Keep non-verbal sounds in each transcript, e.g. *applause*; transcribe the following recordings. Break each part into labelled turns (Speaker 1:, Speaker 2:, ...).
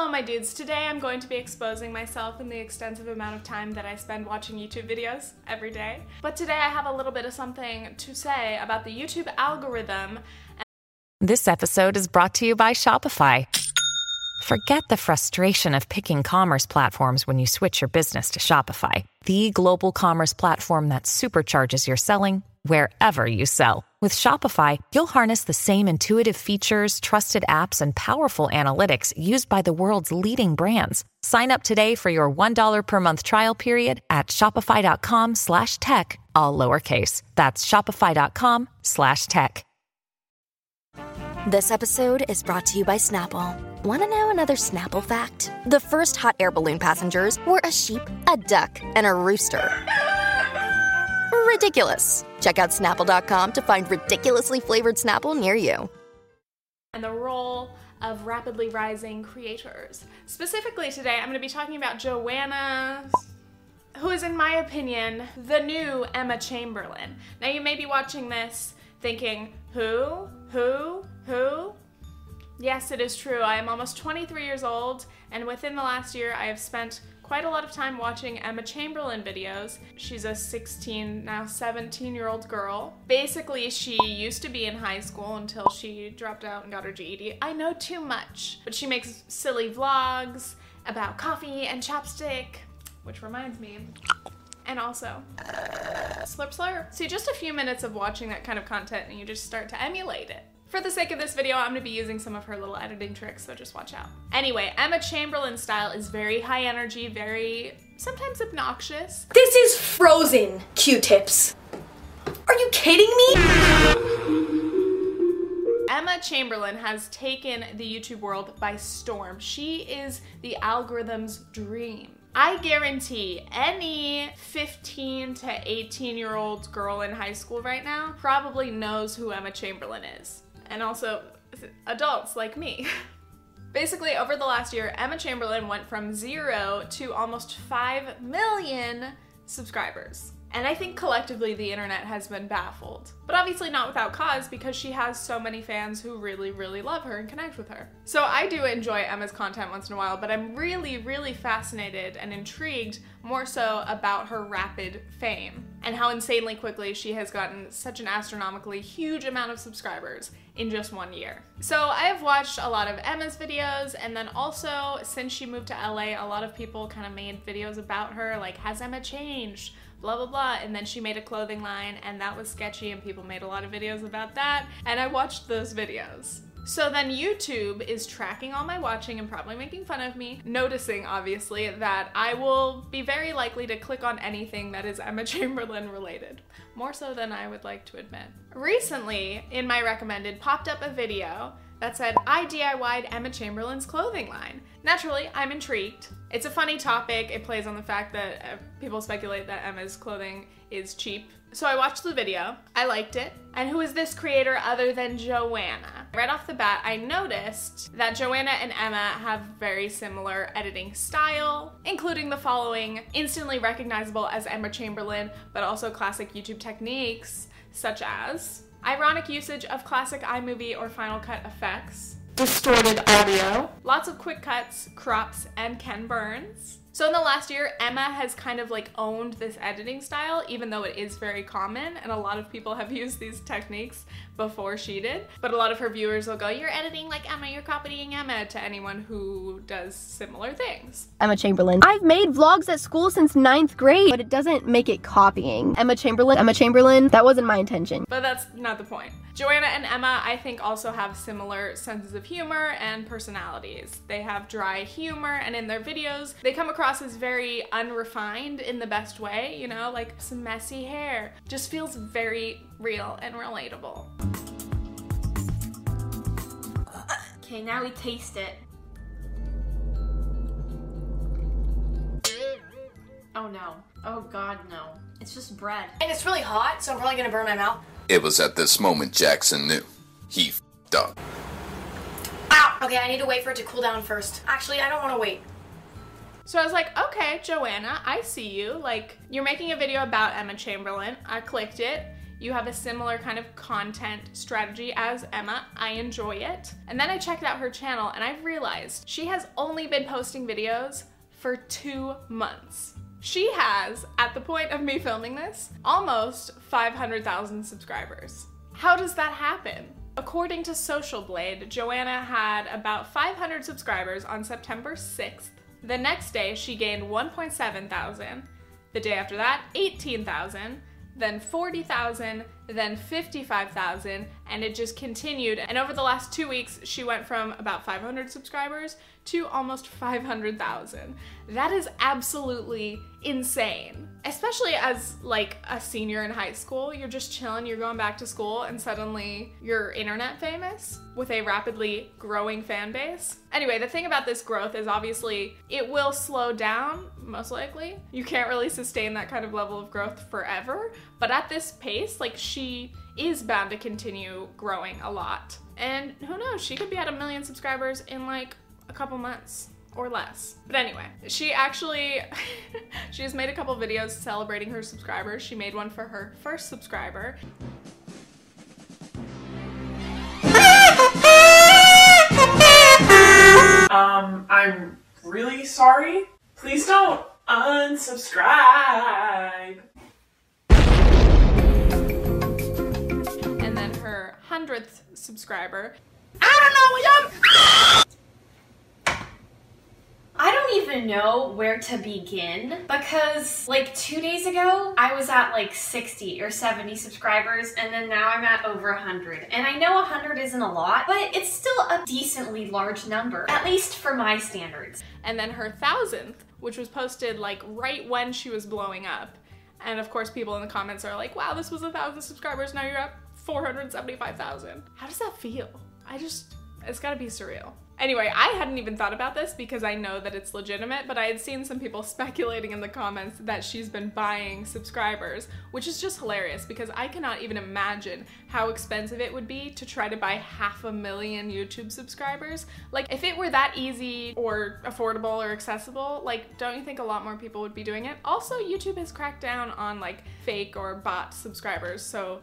Speaker 1: Hello my dudes, today I'm going to be exposing myself in the extensive amount of time that I spend watching YouTube videos every day. But today I have a little bit of something to say about the YouTube algorithm.
Speaker 2: This episode is brought to you by Shopify. Forget the frustration of picking commerce platforms when you switch your business to Shopify, the global commerce platform that supercharges your selling wherever you sell. With Shopify, you'll harness the same intuitive features, trusted apps, and powerful analytics used by the world's leading brands. Sign up today for your $1 per month trial period at shopify.com slash tech, all lowercase. That's shopify.com slash tech.
Speaker 3: This episode is brought to you by Snapple. Want to know another Snapple fact? The first hot air balloon passengers were a sheep, a duck, and a rooster. Ridiculous. Check out snapple.com to find ridiculously flavored Snapple near you.
Speaker 1: and the role of rapidly rising creators. Specifically today, I'm going to be talking about Joana, who is, in my opinion, the new Emma Chamberlain. Now, you may be watching this thinking, who? Who? Who? Yes, it is true. I am almost 23 years old, and within the last year, I have spent quite a lot of time watching Emma Chamberlain videos. She's a 16, now 17 year old girl. Basically, she used to be in high school until she dropped out and got her GED. I know too much, but she makes silly vlogs about coffee and chapstick, which reminds me. And also, slurp slurp. See, just a few minutes of watching that kind of content and you just start to emulate it. For the sake of this video, I'm gonna be using some of her little editing tricks, so just watch out. Anyway, Emma Chamberlain's style is very high energy, very sometimes obnoxious.
Speaker 4: This is frozen Q-tips. Are you kidding me?
Speaker 1: Emma Chamberlain has taken the YouTube world by storm. She is the algorithm's dream. I guarantee any 15 to 18 year old girl in high school right now probably knows who Emma Chamberlain is. And also adults like me. *laughs* Basically, over the last year, Emma Chamberlain went from zero to almost 5 million subscribers. And I think collectively the internet has been baffled. But obviously not without cause because she has so many fans who really, really love her and connect with her. So I do enjoy Emma's content once in a while, but I'm really, really fascinated and intrigued more so about her rapid fame and how insanely quickly she has gotten such an astronomically huge amount of subscribers in just one year. So I have watched a lot of Emma's videos and then also since she moved to LA, a lot of people kind of made videos about her like, has Emma changed? blah blah blah and then she made a clothing line and that was sketchy and people made a lot of videos about that and I watched those videos. So then YouTube is tracking all my watching and probably making fun of me, noticing obviously that I will be very likely to click on anything that is Emma *laughs* Chamberlain related, more so than I would like to admit. Recently, in my recommended, popped up a video that said, I DIY'd Emma Chamberlain's clothing line. Naturally, I'm intrigued. It's a funny topic. It plays on the fact that uh, people speculate that Emma's clothing is cheap. So I watched the video, I liked it, and who is this creator other than Joana? Right off the bat, I noticed that Joana and Emma have very similar editing style, including the following instantly recognizable as Emma Chamberlain, but also classic YouTube techniques, such as ironic usage of classic iMovie or Final Cut effects, distorted audio, lots of quick cuts, crops, and Ken Burns. So in the last year, Emma has kind of like owned this editing style, even though it is very common and a lot of people have *laughs* used these techniques before she did. But a lot of her viewers will go, You're editing like Emma, you're copying Emma to anyone who does similar things.
Speaker 4: Emma Chamberlain. I've made vlogs at school since ninth grade, but it doesn't make it copying. Emma Chamberlain, Emma Chamberlain, that wasn't my intention.
Speaker 1: But that's not the point. Joana and Emma, I think, also have similar senses of humor and personalities. They have dry humor, and in their videos, they come across as very unrefined in the best way, you know, like some messy hair. Just feels very real and relatable.
Speaker 5: Okay, now we taste it. Oh no. Oh god, no. It's just bread.
Speaker 6: And it's really hot, so I'm probably gonna burn my mouth.
Speaker 7: It was at this moment Jackson knew. He f***ed up.
Speaker 6: Ow! Okay, I need to wait for it to cool down first. Actually, I don't wanna wait.
Speaker 1: So I was like, okay, Joana, I see you. Like, you're making a video about Emma Chamberlain. I clicked it. You have a similar kind of content strategy as Emma. I enjoy it. And then I checked out her channel and I've realized she has only been posting videos for two months. She has, at the point of me filming this, almost 500,000 subscribers. How does that happen? According to Social Blade, Joana had about 500 subscribers on September 6th. The next day, she gained 1.7 thousand. The day after that, 18,000, then 40,000, then 55,000, and it just continued. And over the last two weeks, she went from about 500 subscribers to almost 500,000. That is absolutely insane. Especially as like a senior in high school, you're just chilling, you're going back to school, and suddenly you're internet famous with a rapidly growing fan base. Anyway, the thing about this growth is obviously it will slow down, most likely. You can't really sustain that kind of level of growth forever, but at this pace, like she is bound to continue growing a lot. And who knows, she could be at a million subscribers in like a couple months or less. But anyway, she actually *laughs* she has made a couple videos celebrating her subscribers. She made one for her first subscriber.
Speaker 8: Um, I'm really sorry. Please don't unsubscribe.
Speaker 1: subscriber. I don't know, y'all.
Speaker 5: I don't even know where to begin because like two days ago I was at like 60 or 70 subscribers and then now I'm at over 100 and I know 100 isn't a lot but it's still a decently large number at least for my standards.
Speaker 1: And then her thousandth which was posted like right when she was blowing up and of course people in the comments are like wow this was a thousand subscribers now you're up 475,000. How does that feel? I just, it's gotta be surreal. Anyway, I hadn't even thought about this because I know that it's legitimate, but I had seen some people *laughs* speculating in the comments that she's been buying subscribers, which is just hilarious because I cannot even imagine how expensive it would be to try to buy half a million YouTube subscribers. Like, if it were that easy or affordable or accessible, like, don't you think a lot more people would be doing it? Also, YouTube has cracked down on like fake or bot subscribers, so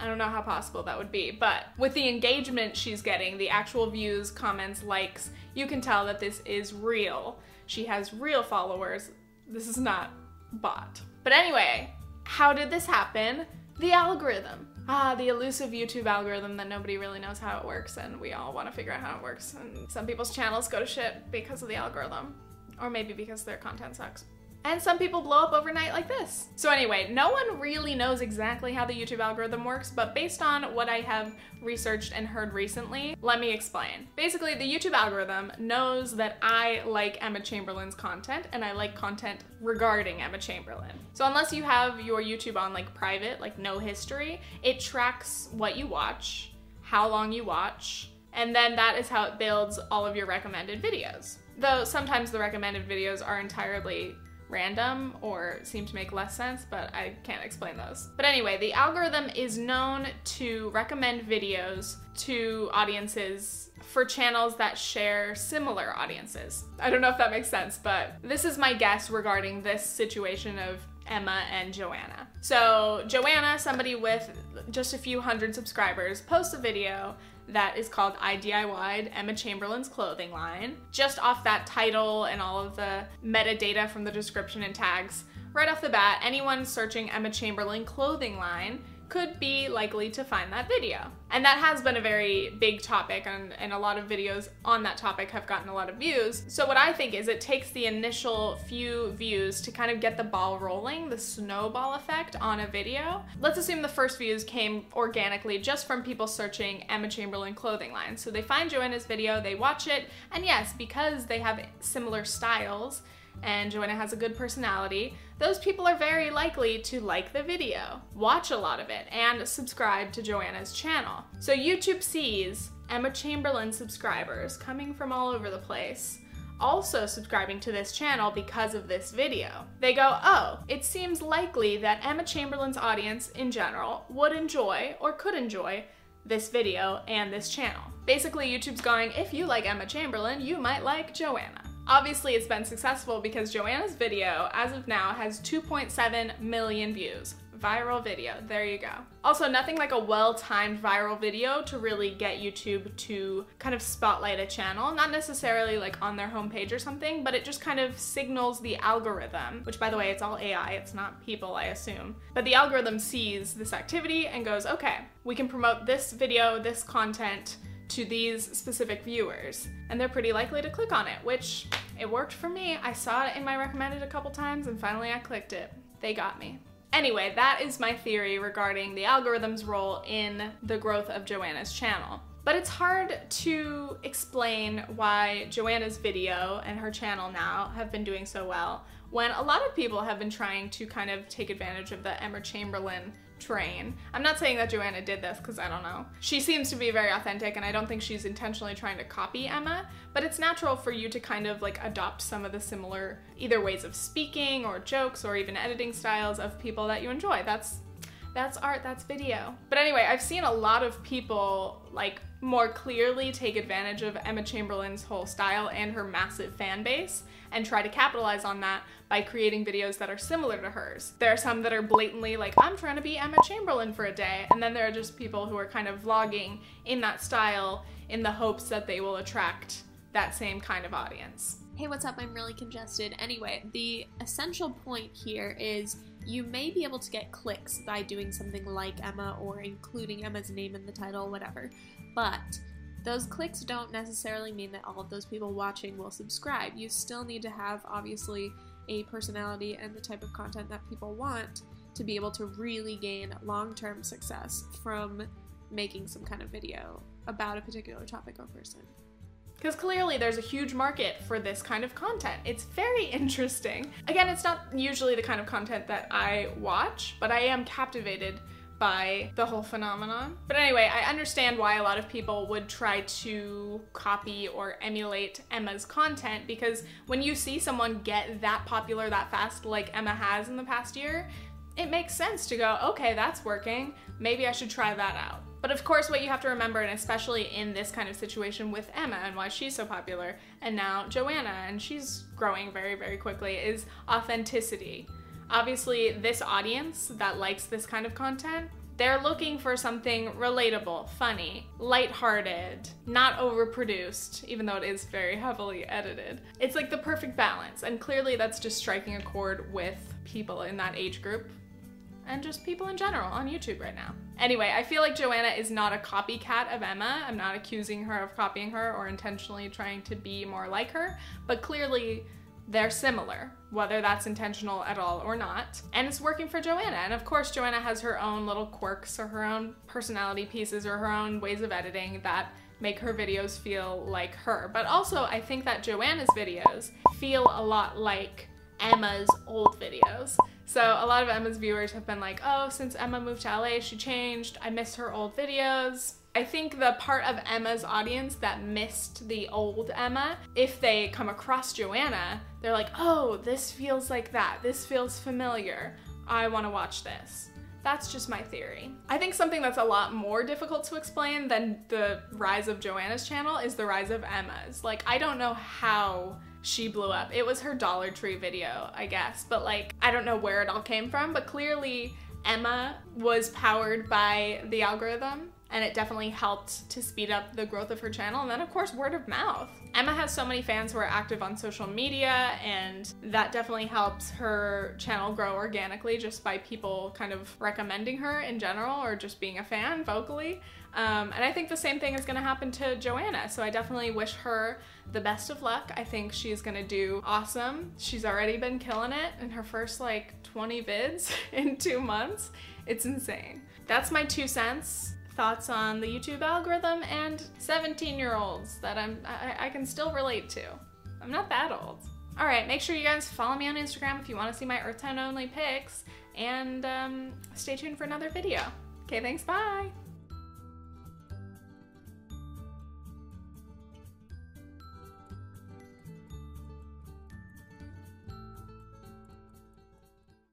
Speaker 1: I don't know how possible that would be, but with the engagement she's getting, the actual views, comments, likes, you can tell that this is real. She has real followers. This is not bot. But anyway, how did this happen? The algorithm. Ah, the elusive YouTube algorithm that nobody really knows how it works, and we all want to figure out how it works. And some people's channels go to shit because of the algorithm, or maybe because their content sucks. And some people blow up overnight like this. So anyway, no one really knows exactly how the YouTube algorithm works, but based on what I have researched and heard recently, let me explain. Basically, the YouTube algorithm knows that I like Emma Chamberlain's content and I like content regarding Emma Chamberlain. So unless you have your YouTube on like private, like no history, it tracks what you watch, how long you watch, and then that is how it builds all of your recommended videos. Though sometimes the recommended videos are entirely random or seem to make less sense, but I can't explain those. But anyway, the algorithm is known to recommend videos to audiences for channels that share similar audiences. I don't know if that makes sense, but this is my guess regarding this situation of Emma and Joana. So, Joana, somebody with just a few hundred subscribers, posts a video that is called I DIY'd Emma Chamberlain's clothing line. Just off that title and all of the metadata from the description and tags, right off the bat, anyone searching Emma Chamberlain clothing line could be likely to find that video. And that has been a very big topic, and, and, a lot of videos on that topic have gotten a lot of views. So, what I think is it takes the initial few views to kind of get the ball rolling, the snowball effect on a video. Let's assume the first views came organically just from people searching Emma Chamberlain clothing line. So, they find Joana's video, they watch it, and yes, because they have similar styles, and Joana has a good personality, those people are very likely to like the video, watch a lot of it, and subscribe to Joana's channel. So YouTube sees Emma Chamberlain subscribers coming from all over the place also subscribing to this channel because of this video. They go, oh, it seems likely that Emma Chamberlain's audience in general would enjoy or could enjoy this video and this channel. Basically, YouTube's going, if you like Emma Chamberlain, you might like Joana. Obviously, it's been successful because Joana's video, as of now, has 2.7 million views. viral video. There you go. Also, nothing like a well timed viral video to really get YouTube to kind of spotlight a channel. Not necessarily like on their homepage or something, but it just kind of signals the algorithm, which by the way, it's all AI, it's not people, I assume. But the algorithm sees this activity and goes, okay, we can promote this video, this content to these specific viewers. And they're pretty likely to click on it, which it worked for me. I saw it in my recommended a couple times and finally I clicked it. They got me. Anyway, that is my theory regarding the algorithm's role in the growth of Joana's channel. But it's hard to explain why Joana's video and her channel now have been doing so well when a lot of people have been trying to kind of take advantage of the Emma Chamberlain train. I'm not saying that Joana did this because I don't know. She seems to be very authentic and I don't think she's intentionally trying to copy Emma, but it's natural for you to kind of like adopt some of the similar either ways of speaking or jokes or even editing styles of people that you enjoy. That's that's art, that's video. But anyway, I've seen a lot of people like more clearly take advantage of Emma Chamberlain's whole style and her massive fan base and try to capitalize on that by creating videos that are similar to hers. There are some that are blatantly like, I'm trying to be Emma Chamberlain for a day, and then there are just people who are kind of vlogging in that style in the hopes that they will attract that same kind of audience.
Speaker 9: Hey, what's up? I'm really congested. Anyway, the essential point here is you may be able to get clicks by doing something like Emma or including Emma's name in the title, whatever. But those clicks don't necessarily mean that all of those people watching will subscribe. You still need to have, obviously, a personality and the type of content that people want to be able to really gain long term success from making some kind of video about a particular topic or person.
Speaker 1: Because clearly there's a huge market for this kind of content. It's very *laughs* interesting. Again, it's not usually the kind of content that I watch, but I am captivated by the whole phenomenon. But anyway, I understand why a lot of people would try to copy or emulate Emma's content because when you see someone get that popular that fast, like Emma has in the past year, it makes sense to go, okay, that's working. Maybe I should try that out. But of course, what you have to remember, and especially in this kind of situation with Emma and why she's so popular, and now Joana, and she's growing very, very quickly, is authenticity. Obviously, this audience that likes this kind of content, they're looking for something relatable, funny, lighthearted, not overproduced, even though it is very heavily edited. It's like the perfect balance, and clearly that's just striking a chord with people in that age group and just people in general on YouTube right now. Anyway, I feel like Joana is not a copycat of Emma. I'm not accusing her of copying her or intentionally trying to be more like her, but clearly they're similar, whether that's intentional at all or not. And it's working for Joana. And of course, Joana has her own little quirks or her own personality pieces or her own ways of editing that make her videos feel like her. But also, I think that Joana's videos feel a lot like Emma's old videos. So a lot of Emma's viewers have been like, oh, since Emma moved to LA, she changed. I miss her old videos. I think the part of Emma's audience that missed the old Emma, if they come across Joana, they're like, oh, this feels like that. This feels familiar. I want to watch this. That's just my theory. I think something that's a lot more difficult to explain than the rise of Joana's channel is the rise of Emma's. Like, I don't know how she blew up. It was her Dollar Tree video, I guess, but like, I don't know where it all came from, but clearly Emma was powered by the algorithm and it definitely helped to speed up the growth of her channel. And then, of course, word of mouth. Emma has so many fans who are active on social media, and that definitely helps her channel grow organically just by people kind of recommending her in general or just being a fan vocally. Um, and I think the same thing is going to happen to Joana. So I definitely wish her the best of luck. I think she's going to do awesome. She's already been killing it in her first like 20 vids *laughs* in two months. It's insane. That's my two cents thoughts on the YouTube algorithm and 17 year olds that I'm I, I, can still relate to. I'm not that old. All right, make sure you guys follow me on Instagram if you want to see my Earth Tone only pics, and um, stay tuned for another video. Okay, thanks. Bye.